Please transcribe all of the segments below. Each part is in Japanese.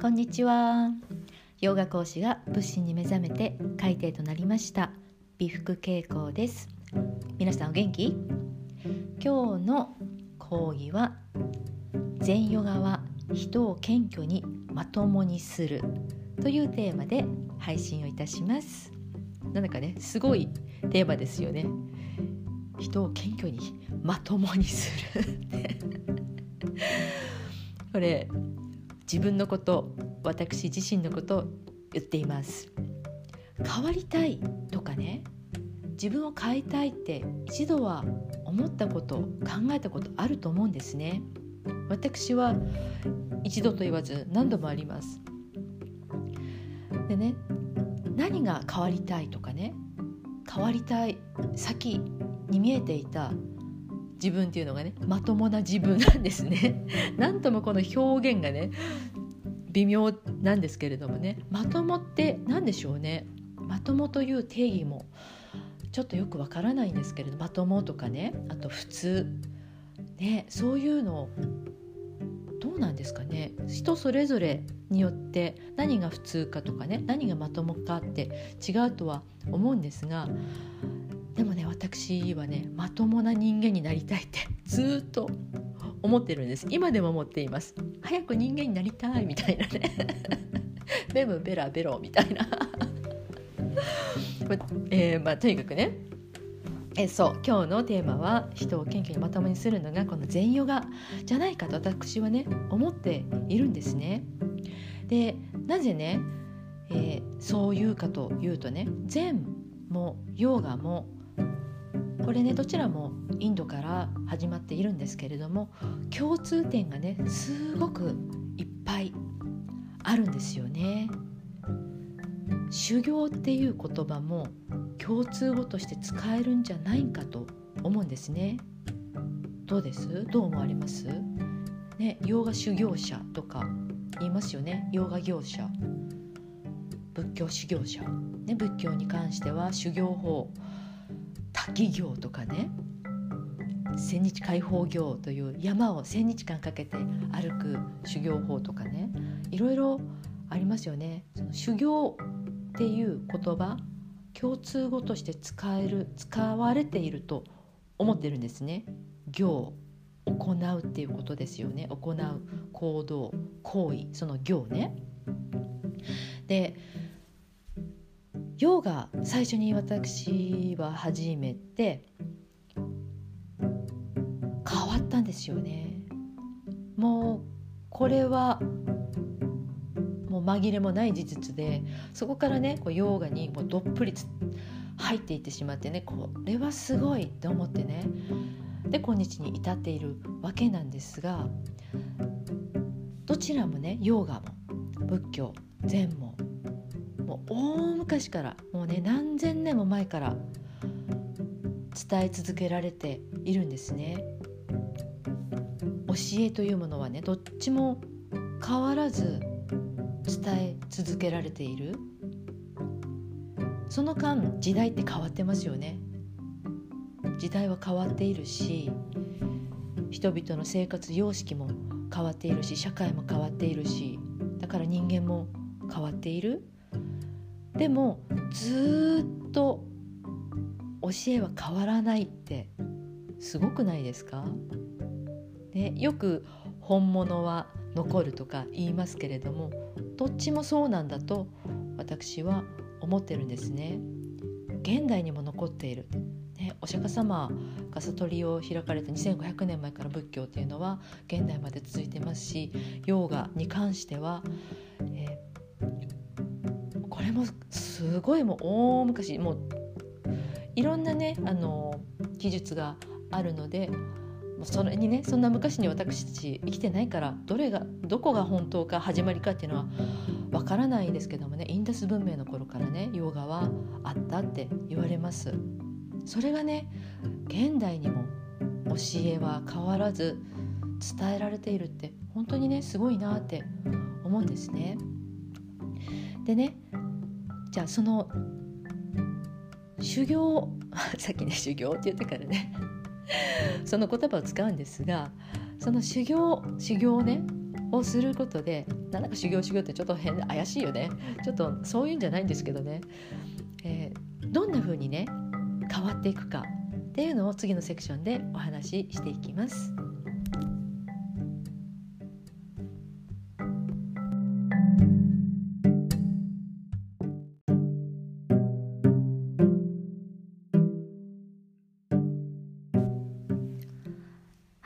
こんにちは。ヨガ講師が仏心に目覚めて海底となりました。美福傾向です。皆さんお元気？今日の講義は全ヨガは人を謙虚にまともにするというテーマで配信をいたします。なんだかねすごいテーマですよね。人を謙虚にまともにするこれ自分のこと私自身のことを言っています。変わりたいとかね自分を変えたいって一度は思ったこと考えたことあると思うんですね。私は一度と言わず何度もあります。でね何が変わりたいとかね変わりたい先に見えていた自分っていうのがねまともな自分なんですね。なんともこの表現がね微妙なんですけれどもねまともって何でしょうね。まともという定義もちょっとよくわからないんですけれどまともとかねあと普通。ねそういうのどうなんですかね。人それぞれによって何が普通かとかね何がまともかって違うとは思うんですがでもね私はねまともな人間になりたいってずっと思ってるんです。今でも思っています。早く人間になりたいみたいなね。ベムベラベロみたいな。えー、まあとにかくね。えそう。今日のテーマは人を謙虚にまともにするのがこの善ヨガじゃないかと私はね思っているんですね。でなぜね、えー、そう言うかというとね善もヨガもこれねどちらもインドから始まっているんですけれども共通点がねすごくいっぱいあるんですよね。修行っていう言葉も共通語として使えるんじゃないかと思うんですね。どうです？どう思われます？ね、ヨガ修行者とか言いますよね。ヨガ業者。仏教修行者、ね、仏教に関しては修行法滝行とかね千日解放行という山を千日間かけて歩く修行法とかねいろいろありますよね。その修行っていう言葉共通語として使える使われていると思ってるんですね。行行うっていうことですよね行う行動行為その行ね。でヨガ最初に私は始めて変わったんですよね。もうこれはもう紛れもない事実でそこからねこうヨガにもうどっぷり入っていってしまってねこれはすごいって思ってね。で今日に至っているわけなんですがどちらもねヨガも仏教禅ももう大昔からもうね何千年も前から伝え続けられているんですね。教えというものはねどっちも変わらず伝え続けられている。その間時代って変わってますよね。時代は変わっているし人々の生活様式も変わっているし社会も変わっているしだから人間も変わっている。でもずっと教えは変わらないってすごくないですか、ね、よく本物は残るとか言いますけれどもどっちもそうなんだと私は思ってるんですね。現代にも残っている、ね、お釈迦様が悟りを開かれた2500年前から仏教っていうのは現代まで続いてますしヨーガに関しては、これもすごいもう大昔もういろんなねあの技術があるのでそれにねそんな昔に私たち生きてないからどれがどこが本当か始まりかっていうのはわからないですけどもねインダス文明の頃からねヨガはあったって言われます。それがね現代にも教えは変わらず伝えられているって本当にねすごいなって思うんですね。でねじゃあその修行 さっきね修行って言ったからね。その言葉を使うんですがその修行修行ねをすることでなんだか修行修行ってちょっと変怪しいよね。ちょっとそういうんじゃないんですけどね、えー、どんな風にね変わっていくかっていうのを次のセクションでお話ししていきます。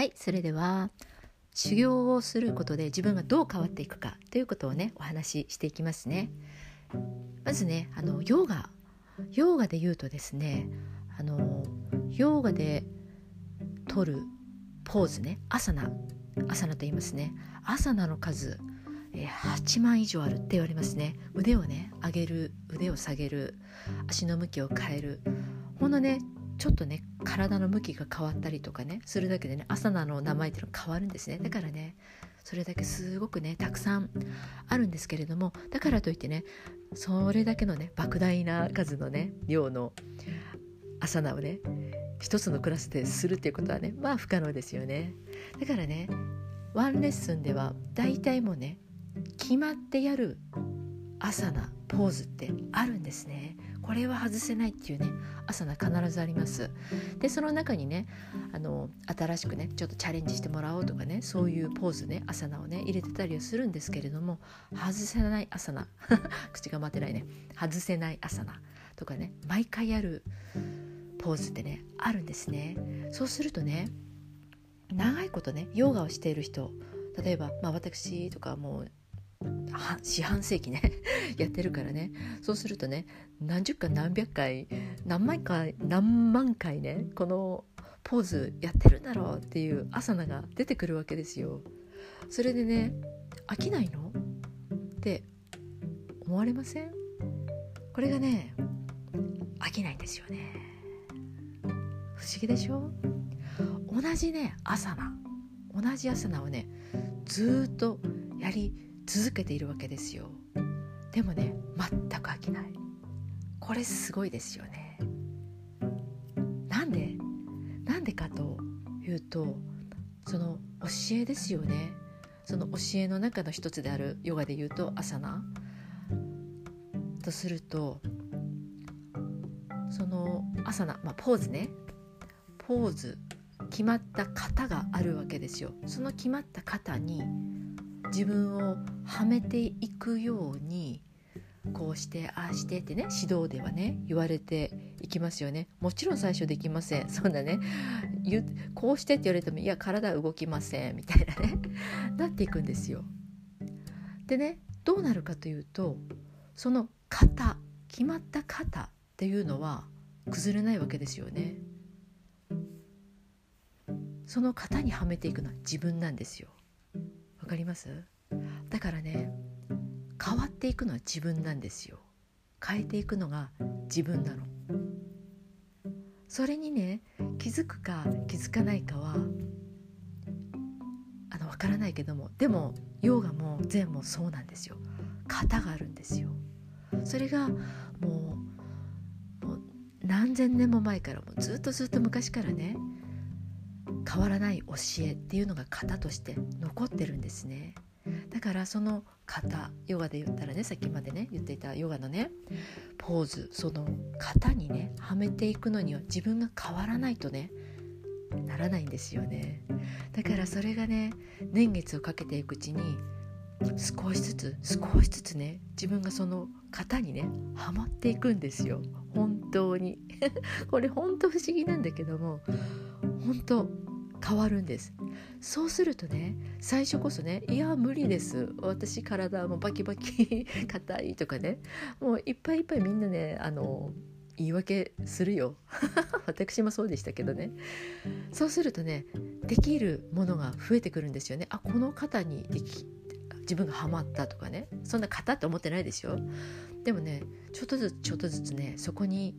はいそれでは修行をすることで自分がどう変わっていくかということをねお話ししていきますね。まずねあのヨガ。ヨガで言うとですねあのヨガで取るポーズねアサナ。アサナと言いますね。アサナの数え8万以上あるって言われますね。腕をね上げる腕を下げる足の向きを変える。ほんのねちょっとね体の向きが変わったりとかねするだけでねアサナの名前っていうの変わるんですね。だからねそれだけすごくねたくさんあるんですけれどもだからといってねそれだけのね莫大な数のね量のアサナをね一つのクラスでするっていうことはねまあ不可能ですよね。だからねワンレッスンでは大体もうね決まってやるアサナポーズってあるんですね。これは外せないっていうね朝が必ずあります。でその中にねあの新しくねちょっとチャレンジしてもらおうとかねそういうポーズね朝菜をね入れてたりはするんですけれども外せない朝菜 口が待てないね。外せない朝菜とかね毎回やるポーズってねあるんですね。そうするとね長いことねヨガをしている人例えば、まあ、私とかもう四半世紀ね。やってるからね。そうするとね何十回何百回何万回何万回ねこのポーズやってるんだろうっていう朝菜が出てくるわけですよ。それでね飽きないの？って思われません？これがね飽きないんですよね。不思議でしょ？同じね朝菜同じ朝菜をねずっとやり続けているわけですよ。でもね全く飽きない。これすごいですよね。なんで？なんでかというとその教えですよね。その教えの中の一つであるヨガで言うとアサナ。とするとそのアサナ、まあ、ポーズね。ポーズ。決まった型があるわけですよ。その決まった型に自分をはめていくようにこうしてああしてってね指導ではね言われていきますよね。もちろん最初できません。そんなねこうしてって言われてもいや体動きません。みたいなね。なっていくんですよ。でねどうなるかというとその型決まった型っていうのは崩れないわけですよね。その型にはめていくのは自分なんですよ。かります？だからね変わっていくのは自分なんですよ。変えていくのが自分なの。それにね気づくか気づかないかはあの分からないけどもでもヨガも禅もそうなんですよ。型があるんですよ。それがもうもう何千年も前からもずっとずっと昔からね変わらない教えっていうのが型として残ってるんですね。だからその型ヨガで言ったらねさっきまでね言っていたヨガのねポーズその型にねはめていくのには自分が変わらないとねならないんですよね。だからそれがね年月をかけていくうちに少しずつ少しずつね自分がその型にねはまっていくんですよ。本当に。これ本当不思議なんだけども本当変わるんです。そうするとね最初こそね「いや無理です。私体もバキバキ 硬い」とかねもういっぱいいっぱいみんなねあの言い訳するよ。私もそうでしたけどね。そうするとねできるものが増えてくるんですよね。あこの方にでき自分がハマったとかね。そんな型って思ってないですよ。でもねちょっとずつちょっとずつねそこに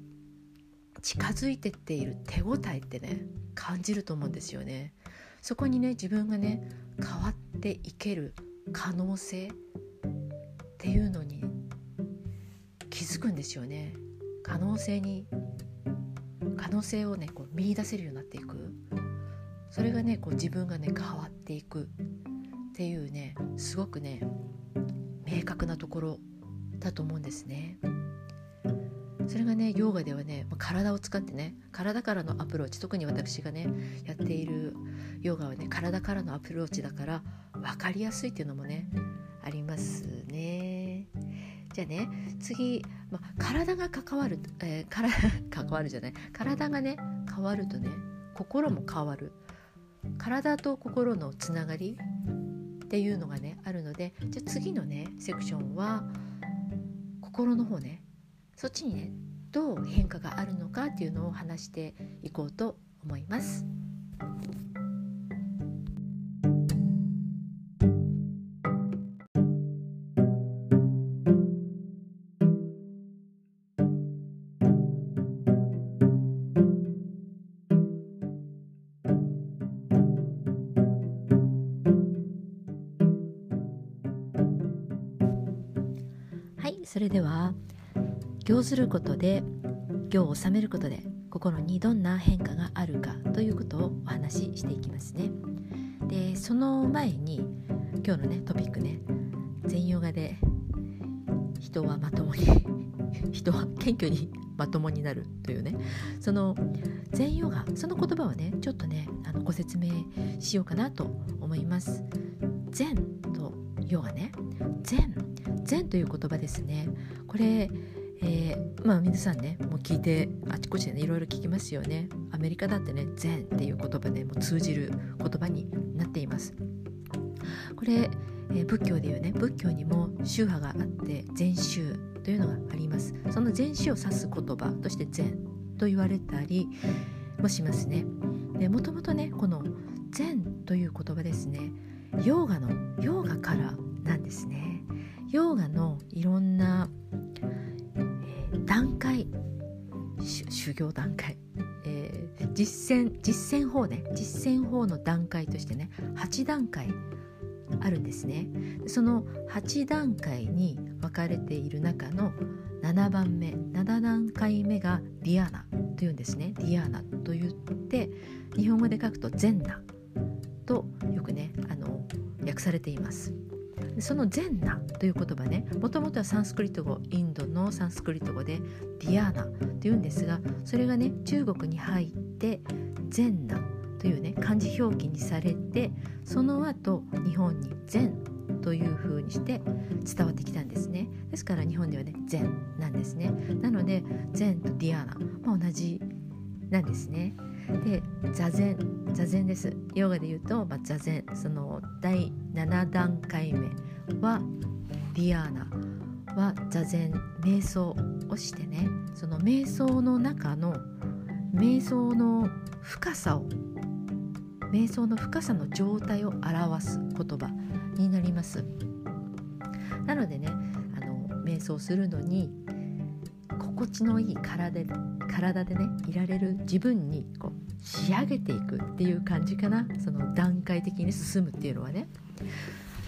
近づいてっている手応えってね感じると思うんですよね。そこにね自分がね変わっていける可能性っていうのに気づくんですよね。可能性に可能性をねこう見出せるようになっていくそれがねこう自分がね変わっていくっっていうねすごくね明確なところだと思うんですね。それがねヨーガではね体を使ってね体からのアプローチ特に私がねやっているヨガはね体からのアプローチだから分かりやすいっていうのもねありますね。じゃあね次、ま体が関わる、えー、体 関わるじゃない体がね変わるとね心も変わる体と心のつながりっていうのがねあるのでじゃあ次のねセクションは心の方ねそっちにねどう変化があるのかっていうのを話していこうと思います。はいそれでは行ずることで行を収めることで心にどんな変化があるかということをお話ししていきますね。でその前に今日のねトピックね全ヨガで人はまともに 人は謙虚にまともになるというねその全ヨガその言葉をねちょっとねあのご説明しようかなと思います。禅とヨガね禅禅という言葉ですねこれえー、まあ皆さんねもう聞いてあちこちでねいろいろ聞きますよね。アメリカだってね禅っていう言葉でも通じる言葉になっています。これ、えー、仏教でいうね仏教にも宗派があって禅宗というのがあります。その禅宗を指す言葉として禅と言われたりもしますね。でもともとねこの禅という言葉ですねヨーガの実践実践法ね。実践法の段階としてね8段階あるんですね。その8段階に分かれている中の7番目7段階目がディアナというんですね。ディアナと言って日本語で書くとゼンナとよくねあの訳されています。そのゼンナという言葉ねもともとはサンスクリット語インドのサンスクリット語でディアーナというんですがそれがね中国に入ってゼンナというね漢字表記にされてその後日本に禅という風にして伝わってきたんですね。ですから日本ではね禅なんですね。なので禅とディアーナ、まあ、同じなんですね。で座禅座禅です。ヨガで言うと、まあ、座禅。その第7段階目はディアーナ。は座禅瞑想をしてね。その瞑想の中の瞑想の深さを瞑想の深さの状態を表す言葉になります。なのでねあの瞑想するのに心地のいい体体でねいられる自分にこう仕上げていくっていう感じかな。その段階的に進むっていうのはね。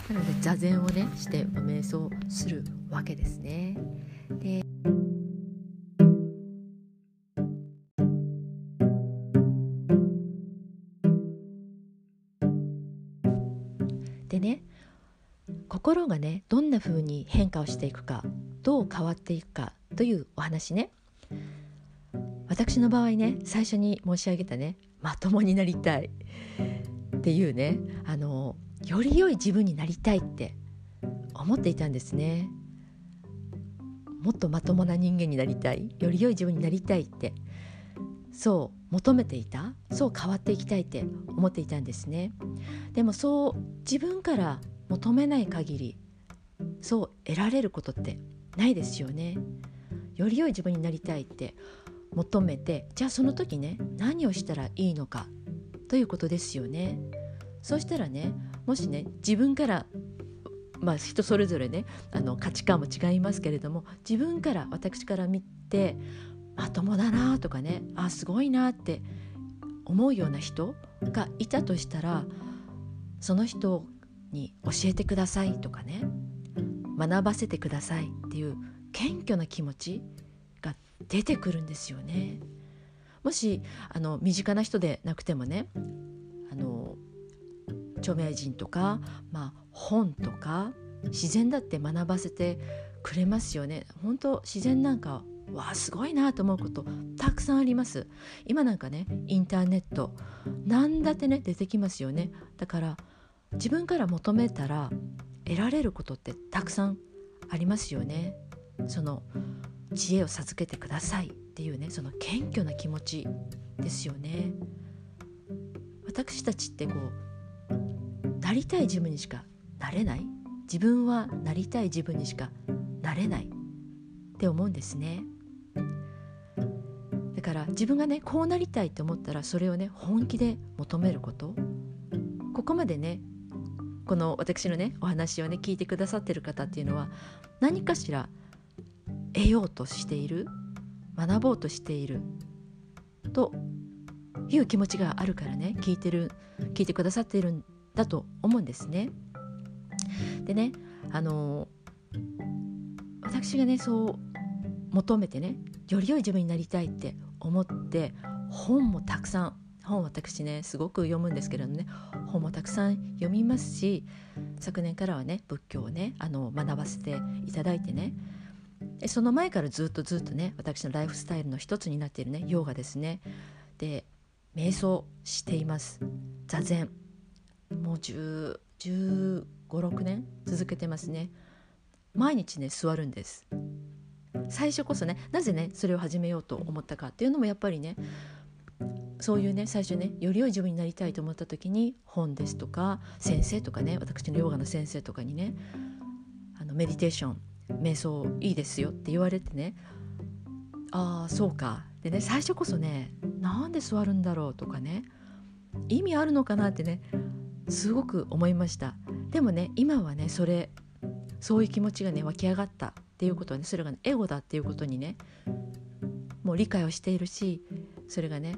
なので座禅をねして瞑想するわけですね。ででね心がねどんな風に変化をしていくかどう変わっていくかというお話ね。私の場合ね最初に申し上げたねまともになりたいっていうねあのより良い自分になりたいって思っていたんですね。もっとまともな人間になりたいより良い自分になりたいってそう求めていたそう変わっていきたいって思っていたんですね。でもそう自分から求めない限りそう得られることってないですよね。より良い自分になりたいって求めてじゃあその時ね何をしたらいいのかということですよね。そうしたらねもしね自分からまあ人それぞれねあの価値観も違いますけれども自分から私から見てまともだなとかねあすごいなって思うような人がいたとしたらその人に教えてくださいとかね学ばせてくださいっていう謙虚な気持ち出てくるんですよね。もしあの身近な人でなくてもねあの著名人とか、まあ、本とか自然だって学ばせてくれますよね。本当自然なんかわあすごいなと思うことたくさんあります。今なんかねインターネット何だってね出てきますよね。だから自分から求めたら得られることってたくさんありますよね。その知恵を授けてください。っていうねその謙虚な気持ちですよね。私たちってこうなりたい自分にしかなれない。自分はなりたい自分にしかなれない。って思うんですね。だから自分がねこうなりたいと思ったらそれをね本気で求めること。ここまでねこの私のねお話をね聞いてくださってる方っていうのは何かしら得ようとしている学ぼうとしているという気持ちがあるからね聞いてる聞いてくださっているんだと思うんですね。でねあの私がねそう求めてねより良い自分になりたいって思って本もたくさん本私ねすごく読むんですけれどもね本もたくさん読みますし昨年からはね仏教をねあの学ばせていただいてねその前からずっとずっとね私のライフスタイルの一つになっているねヨガですね。で瞑想しています。座禅。もう1 5 6年続けてますね。毎日ね座るんです。最初こそねなぜねそれを始めようと思ったかっていうのもやっぱりねそういうね最初ねより良い自分になりたいと思った時に本ですとか先生とかね私のヨガの先生とかにねあのメディテーション瞑想いいですよって言われてねああそうか。でね最初こそねなんで座るんだろうとかね。意味あるのかなってねすごく思いました。でもね今はねそれそういう気持ちがね湧き上がったっていうことはねそれが、ね、エゴだっていうことにねもう理解をしているしそれがね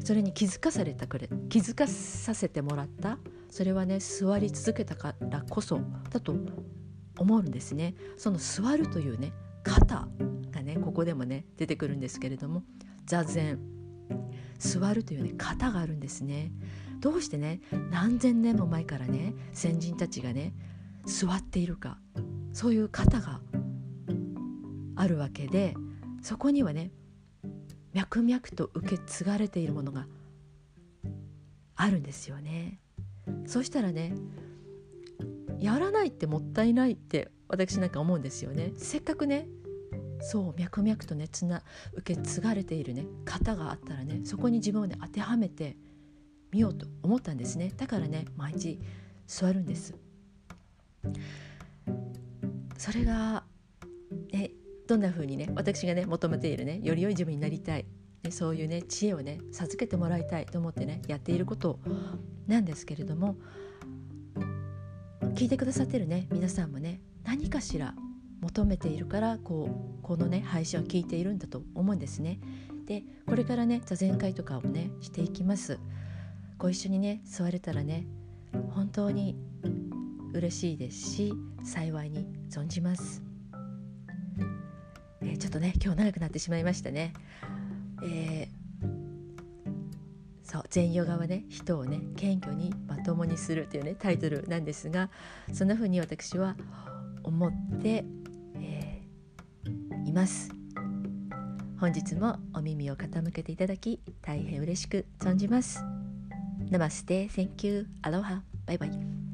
それに気づかされたくれ気づかさせてもらった。それはね座り続けたからこそだと思うんですね。その座るというね肩がねここでもね出てくるんですけれども座禅。座るというね型があるんですね。どうしてね何千年も前からね先人たちがね座っているかそういう型があるわけでそこにはね脈々と受け継がれているものがあるんですよね。そしたらねやらないってもったいないって私なんか思うんですよね。せっかくねそう脈々とねつな受け継がれているね型があったらねそこに自分をね当てはめてみようと思ったんですね。だからね毎日座るんです。それがねどんな風にね私がね求めているねより良い自分になりたい、ね、そういうね知恵をね授けてもらいたいと思ってねやっていることなんですけれども聞いてくださってるね皆さんもね何かしら求めているからこうこのね配信を聞いているんだと思うんですね。でこれからね座禅会とかをねしていきます。ご一緒にね座れたらね本当に嬉しいですし幸いに存じます。えー、ちょっとね今日長くなってしまいましたね。えー、そう全ヨガはね人をね謙虚にまともにするというねタイトルなんですがそんな風に私は思ってえいます。本日もお耳を傾けていただき大変嬉しく存じます。ナマステ Thank you, アロハバイバイ。